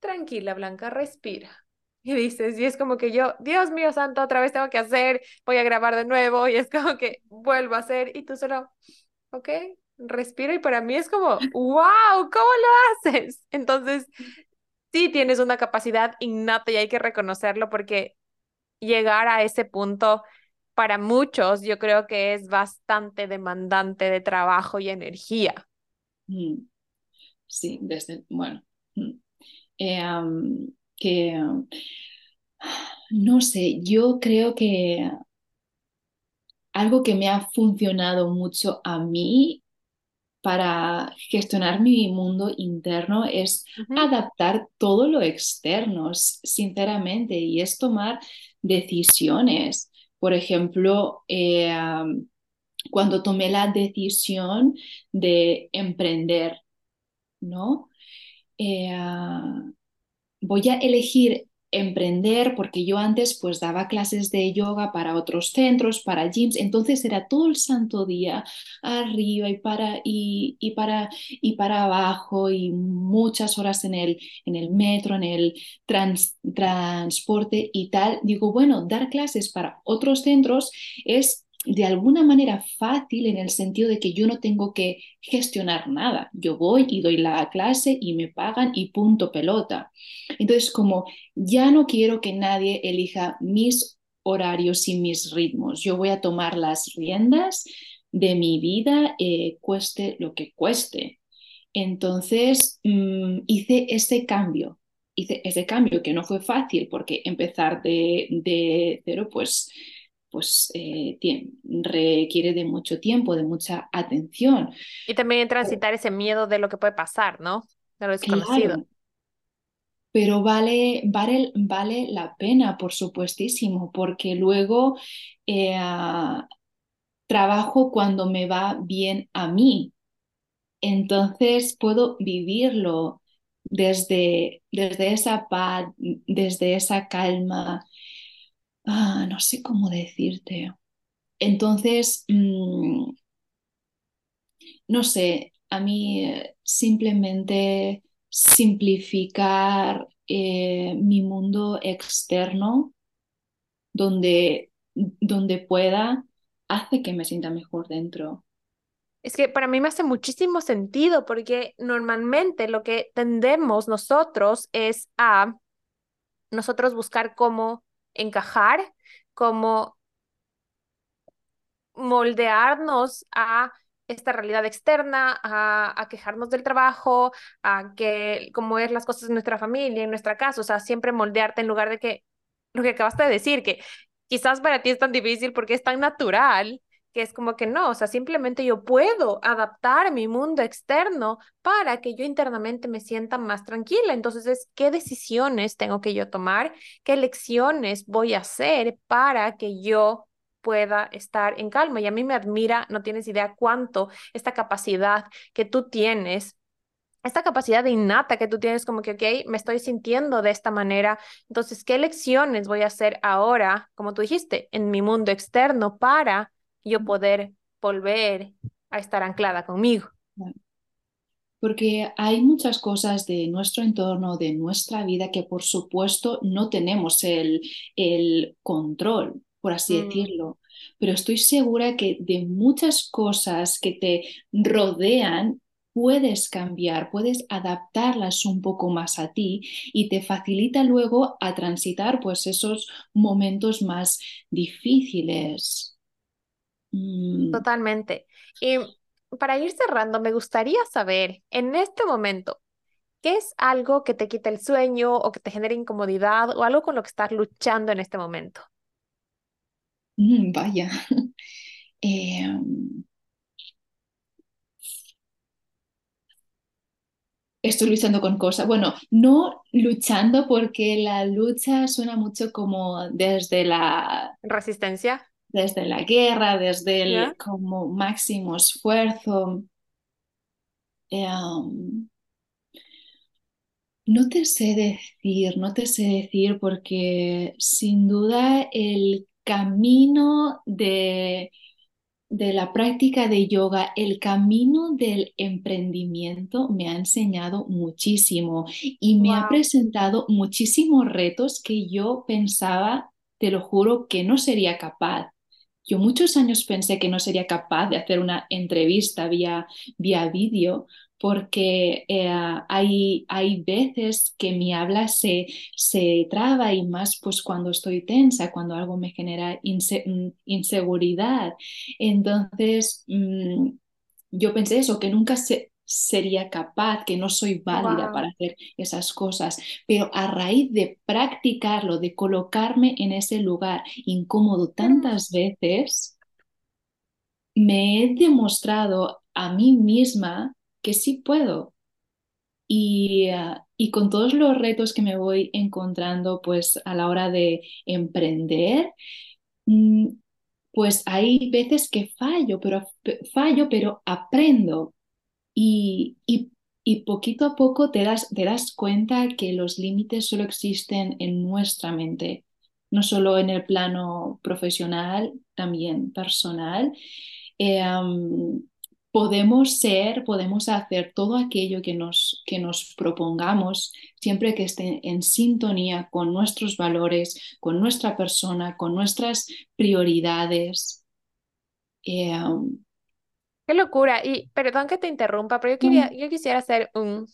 tranquila, Blanca, respira. Y dices, y es como que yo, Dios mío santo, otra vez tengo que hacer, voy a grabar de nuevo, y es como que vuelvo a hacer, y tú solo, ok, respiro y para mí es como, wow, ¿cómo lo haces? Entonces, sí tienes una capacidad innata y hay que reconocerlo porque llegar a ese punto para muchos yo creo que es bastante demandante de trabajo y energía. Mm. Sí, desde, bueno, mm. eh, que, no sé, yo creo que algo que me ha funcionado mucho a mí para gestionar mi mundo interno es adaptar todo lo externo, sinceramente, y es tomar decisiones. Por ejemplo, eh, cuando tomé la decisión de emprender, ¿no? Eh, voy a elegir emprender, porque yo antes pues daba clases de yoga para otros centros, para gyms, entonces era todo el santo día arriba y para, y, y para, y para abajo y muchas horas en el, en el metro, en el transporte y tal. Digo, bueno, dar clases para otros centros es de alguna manera fácil en el sentido de que yo no tengo que gestionar nada. Yo voy y doy la clase y me pagan y punto pelota. Entonces, como ya no quiero que nadie elija mis horarios y mis ritmos, yo voy a tomar las riendas de mi vida, eh, cueste lo que cueste. Entonces, mm, hice ese cambio. Hice ese cambio que no fue fácil porque empezar de, de cero, pues pues eh, requiere de mucho tiempo, de mucha atención. Y también transitar ese miedo de lo que puede pasar, ¿no? De lo desconocido. Pero vale, vale, vale la pena, por supuestísimo, porque luego eh, trabajo cuando me va bien a mí. Entonces puedo vivirlo desde, desde esa paz, desde esa calma. Ah, no sé cómo decirte. Entonces, mm, no sé, a mí eh, simplemente simplificar eh, mi mundo externo donde, donde pueda hace que me sienta mejor dentro. Es que para mí me hace muchísimo sentido porque normalmente lo que tendemos nosotros es a nosotros buscar cómo encajar, cómo moldearnos a esta realidad externa, a, a, quejarnos del trabajo, a que cómo es las cosas en nuestra familia, en nuestra casa, o sea, siempre moldearte en lugar de que lo que acabaste de decir, que quizás para ti es tan difícil porque es tan natural que es como que no, o sea, simplemente yo puedo adaptar mi mundo externo para que yo internamente me sienta más tranquila. Entonces, es qué decisiones tengo que yo tomar, qué lecciones voy a hacer para que yo pueda estar en calma. Y a mí me admira, no tienes idea cuánto esta capacidad que tú tienes esta capacidad innata que tú tienes como que, ok, me estoy sintiendo de esta manera, entonces, ¿qué lecciones voy a hacer ahora, como tú dijiste, en mi mundo externo para yo poder volver a estar anclada conmigo? Porque hay muchas cosas de nuestro entorno, de nuestra vida, que por supuesto no tenemos el, el control por así mm. decirlo. Pero estoy segura que de muchas cosas que te rodean puedes cambiar, puedes adaptarlas un poco más a ti y te facilita luego a transitar pues esos momentos más difíciles. Mm. Totalmente. Y para ir cerrando, me gustaría saber en este momento, ¿qué es algo que te quita el sueño o que te genera incomodidad o algo con lo que estás luchando en este momento? Mm, vaya. Em, estoy luchando con cosas. Bueno, no luchando porque la lucha suena mucho como desde la... Resistencia. Desde la guerra, desde el como máximo esfuerzo. Em, no te sé decir, no te sé decir porque sin duda el camino de, de la práctica de yoga, el camino del emprendimiento me ha enseñado muchísimo y me ha presentado muchísimos retos que yo pensaba, te lo juro, que no sería capaz. Yo muchos años pensé que no sería capaz de hacer una entrevista vía, vía vídeo porque eh, hay, hay veces que mi habla se, se traba y más pues cuando estoy tensa, cuando algo me genera mm, inseguridad. Entonces, mm, yo pensé eso, que nunca sería capaz, que no soy válida para hacer esas cosas, pero a raíz de practicarlo, de colocarme en ese lugar incómodo tantas veces, me he demostrado a mí misma que sí puedo. Y, ah, y, con todos los retos que me voy encontrando pues a la hora de emprender, mm, pues hay veces que fallo, pero fallo, pero aprendo. Y, y, y poquito a poco te das, te das cuenta que los límites solo existen en nuestra mente, no solo en el plano profesional, también personal. Eh, podemos ser, podemos hacer todo aquello que nos, que nos propongamos, siempre que esté en sintonía con nuestros valores, con nuestra persona, con nuestras prioridades. Um, Qué locura. Y perdón que te interrumpa, pero yo, quería, yo quisiera hacer un,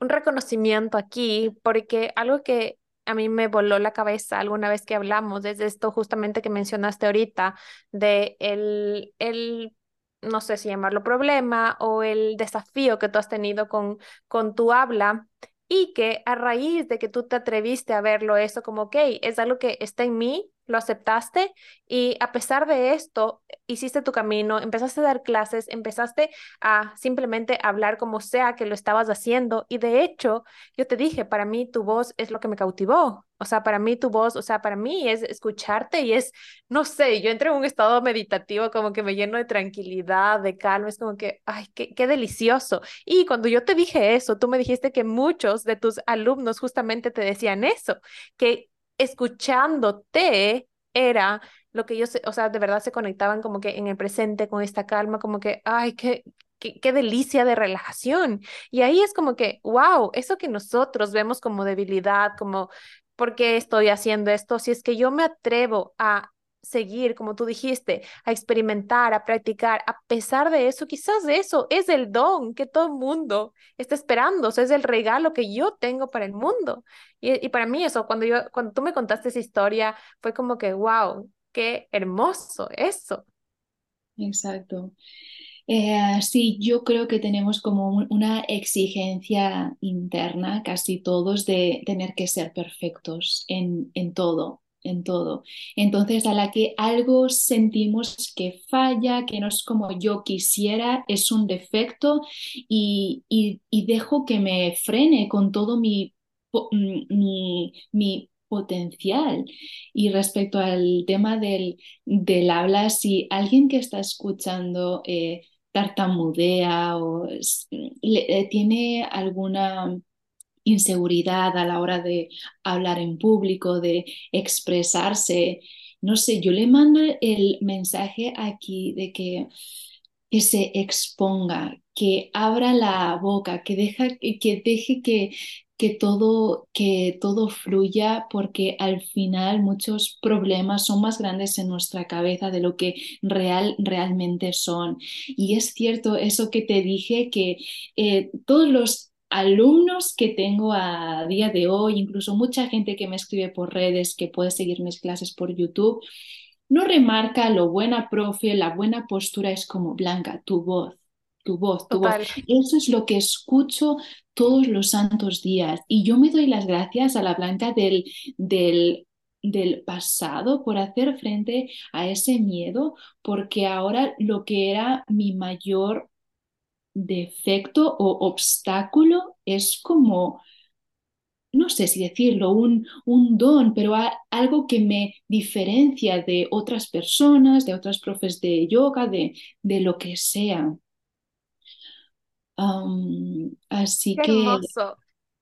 un reconocimiento aquí, porque algo que a mí me voló la cabeza alguna vez que hablamos es esto justamente que mencionaste ahorita, de el, el no sé si llamarlo problema o el desafío que tú has tenido con, con tu habla y que a raíz de que tú te atreviste a verlo eso como, ok, es algo que está en mí, lo aceptaste y a pesar de esto, hiciste tu camino, empezaste a dar clases, empezaste a simplemente hablar como sea que lo estabas haciendo y de hecho, yo te dije, para mí tu voz es lo que me cautivó. O sea, para mí tu voz, o sea, para mí es escucharte y es, no sé, yo entro en un estado meditativo como que me lleno de tranquilidad, de calma, es como que, ay, qué, qué delicioso. Y cuando yo te dije eso, tú me dijiste que muchos de tus alumnos justamente te decían eso, que escuchándote era lo que ellos, o sea, de verdad se conectaban como que en el presente, con esta calma, como que, ay, qué, qué, qué, delicia de relajación. Y ahí es como que, wow, eso que nosotros vemos como debilidad, como, ¿por qué estoy haciendo esto? Si es que yo me atrevo a seguir, como tú dijiste, a experimentar, a practicar. A pesar de eso, quizás eso es el don que todo el mundo está esperando, o sea, es el regalo que yo tengo para el mundo. Y, y, para mí eso, cuando, yo, cuando tú me contaste esa historia, fue como que, wow, qué hermoso eso. Exacto. Eh, sí, yo creo que tenemos como una exigencia interna, casi todos, de tener que ser perfectos en, en todo en todo. Entonces, a la que algo sentimos que falla, que no es como yo quisiera, es un defecto y, dejo que me frene con todo mi, mi, mi potencial. Y respecto al tema del, del habla, si alguien que está escuchando eh, tartamudea o eh, tiene alguna inseguridad a la hora de hablar en público, de expresarse. No sé, yo le mando el mensaje aquí de que, que se exponga, que abra la boca, que, deja, que deje que, que todo, que todo fluya, porque al final muchos problemas son más grandes en nuestra cabeza de lo que real, realmente son. Y es cierto eso que te dije, que eh, todos los alumnos que tengo a día de hoy, incluso mucha gente que me escribe por redes, que puede seguir mis clases por YouTube, no remarca lo buena profe, la buena postura es como Blanca, tu voz, tu voz, tu voz. Eso es lo que escucho todos los santos días y yo me doy las gracias a la Blanca del, del del pasado por hacer frente a ese miedo, porque ahora lo que era mi mayor defecto o obstáculo es como, no sé si decirlo, un, un don, pero algo que me diferencia de otras personas, de otras profes de yoga, de, de lo que sea. así Qué que... Hermoso.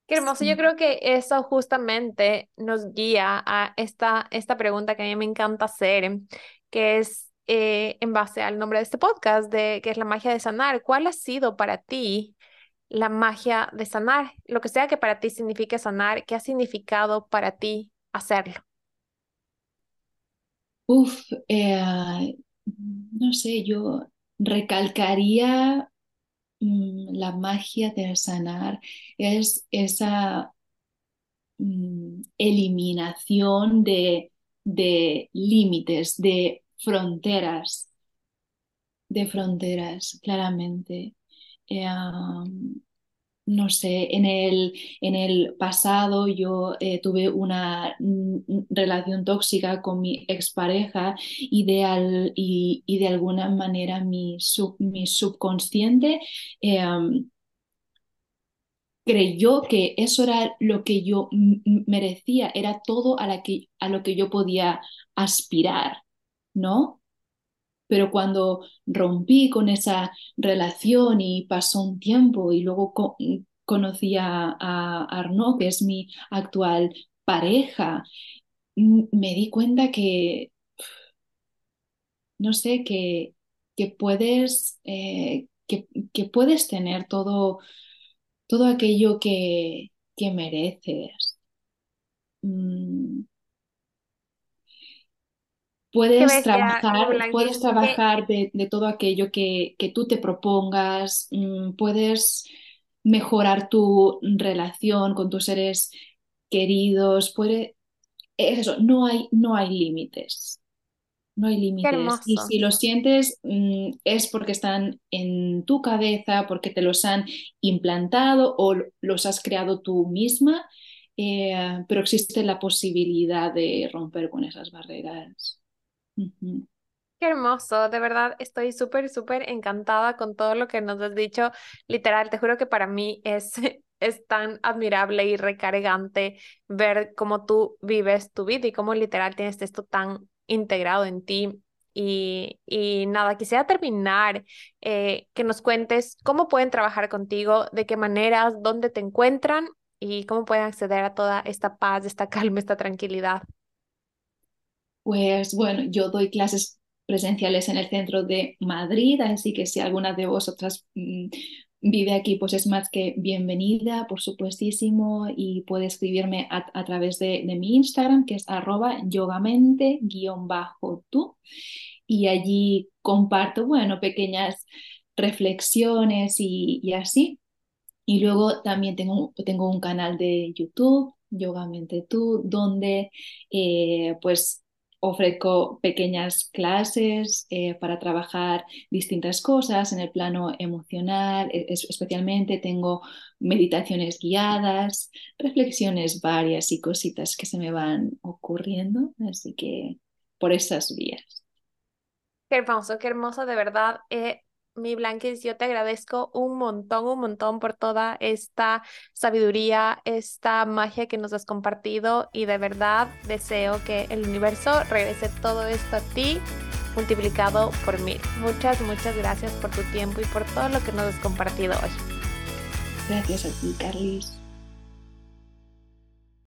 Qué hermoso. Yo creo que eso justamente nos guía a esta, esta pregunta que a mí me encanta hacer, que es eh, en base al nombre de este podcast, de que es la magia de sanar. ¿Cuál ha sido para ti la magia de sanar? Lo que sea que para ti signifique sanar, ¿qué ha significado para ti hacerlo? Uf, eh, no sé, yo recalcaría mm, la magia de sanar, es esa mm, eliminación de, de límites, de fronteras, de fronteras, claramente. Eh, no sé, en el, en el pasado yo eh, tuve una relación tóxica con mi expareja y de, y, de alguna manera mi, mi subconsciente eh, creyó que eso era lo que yo merecía, era todo a, la que, a lo que yo podía aspirar. ¿No? Pero cuando rompí con esa relación y pasó un tiempo y luego conocí a, a Arnaud, que es mi actual pareja, me di cuenta que, no sé, que, que puedes, eh, que, que, puedes tener todo, todo aquello que, que mereces. Mm, Puedes trabajar, puedes trabajar de, todo aquello que, que, tú te propongas, mm, puedes mejorar tu relación con tus seres queridos, puede, eso, no hay, no hay límites. No hay límites. Y si lo sientes mm, es porque están en tu cabeza, porque te los han implantado o los has creado tú misma eh, pero existe la posibilidad de romper con esas barreras. Qué hermoso, de verdad estoy súper, súper encantada con todo lo que nos has dicho. Literal, te juro que para mí es, es tan admirable y recargante ver cómo tú vives tu vida y cómo literal tienes esto tan integrado en ti. Y, y nada, quisiera terminar eh, que nos cuentes cómo pueden trabajar contigo, de qué maneras, dónde te encuentran y cómo pueden acceder a toda esta paz, esta calma, esta tranquilidad. Pues bueno, yo doy clases presenciales en el centro de Madrid, así que si alguna de vosotras mm, vive aquí, pues es más que bienvenida, por supuestísimo, y puede escribirme a, través de, mi Instagram, que es arroba yogamente-tú, y allí comparto, bueno, pequeñas reflexiones y, así. Y luego también tengo, tengo un canal de YouTube, Yogamente Tú, donde eh, pues ofrezco pequeñas clases eh, para trabajar distintas cosas en el plano emocional, e, especialmente tengo meditaciones guiadas, reflexiones varias y cositas que se me van ocurriendo, así que por esas vías. Qué hermoso, qué hermoso, de verdad. Eh, mi Blanquis, yo te agradezco un montón, un montón por toda esta sabiduría, esta magia que nos has compartido y de verdad deseo que el universo regrese todo esto a ti multiplicado por mil. Muchas, muchas gracias por tu tiempo y por todo lo que nos has compartido hoy. Gracias a ti, Carlis.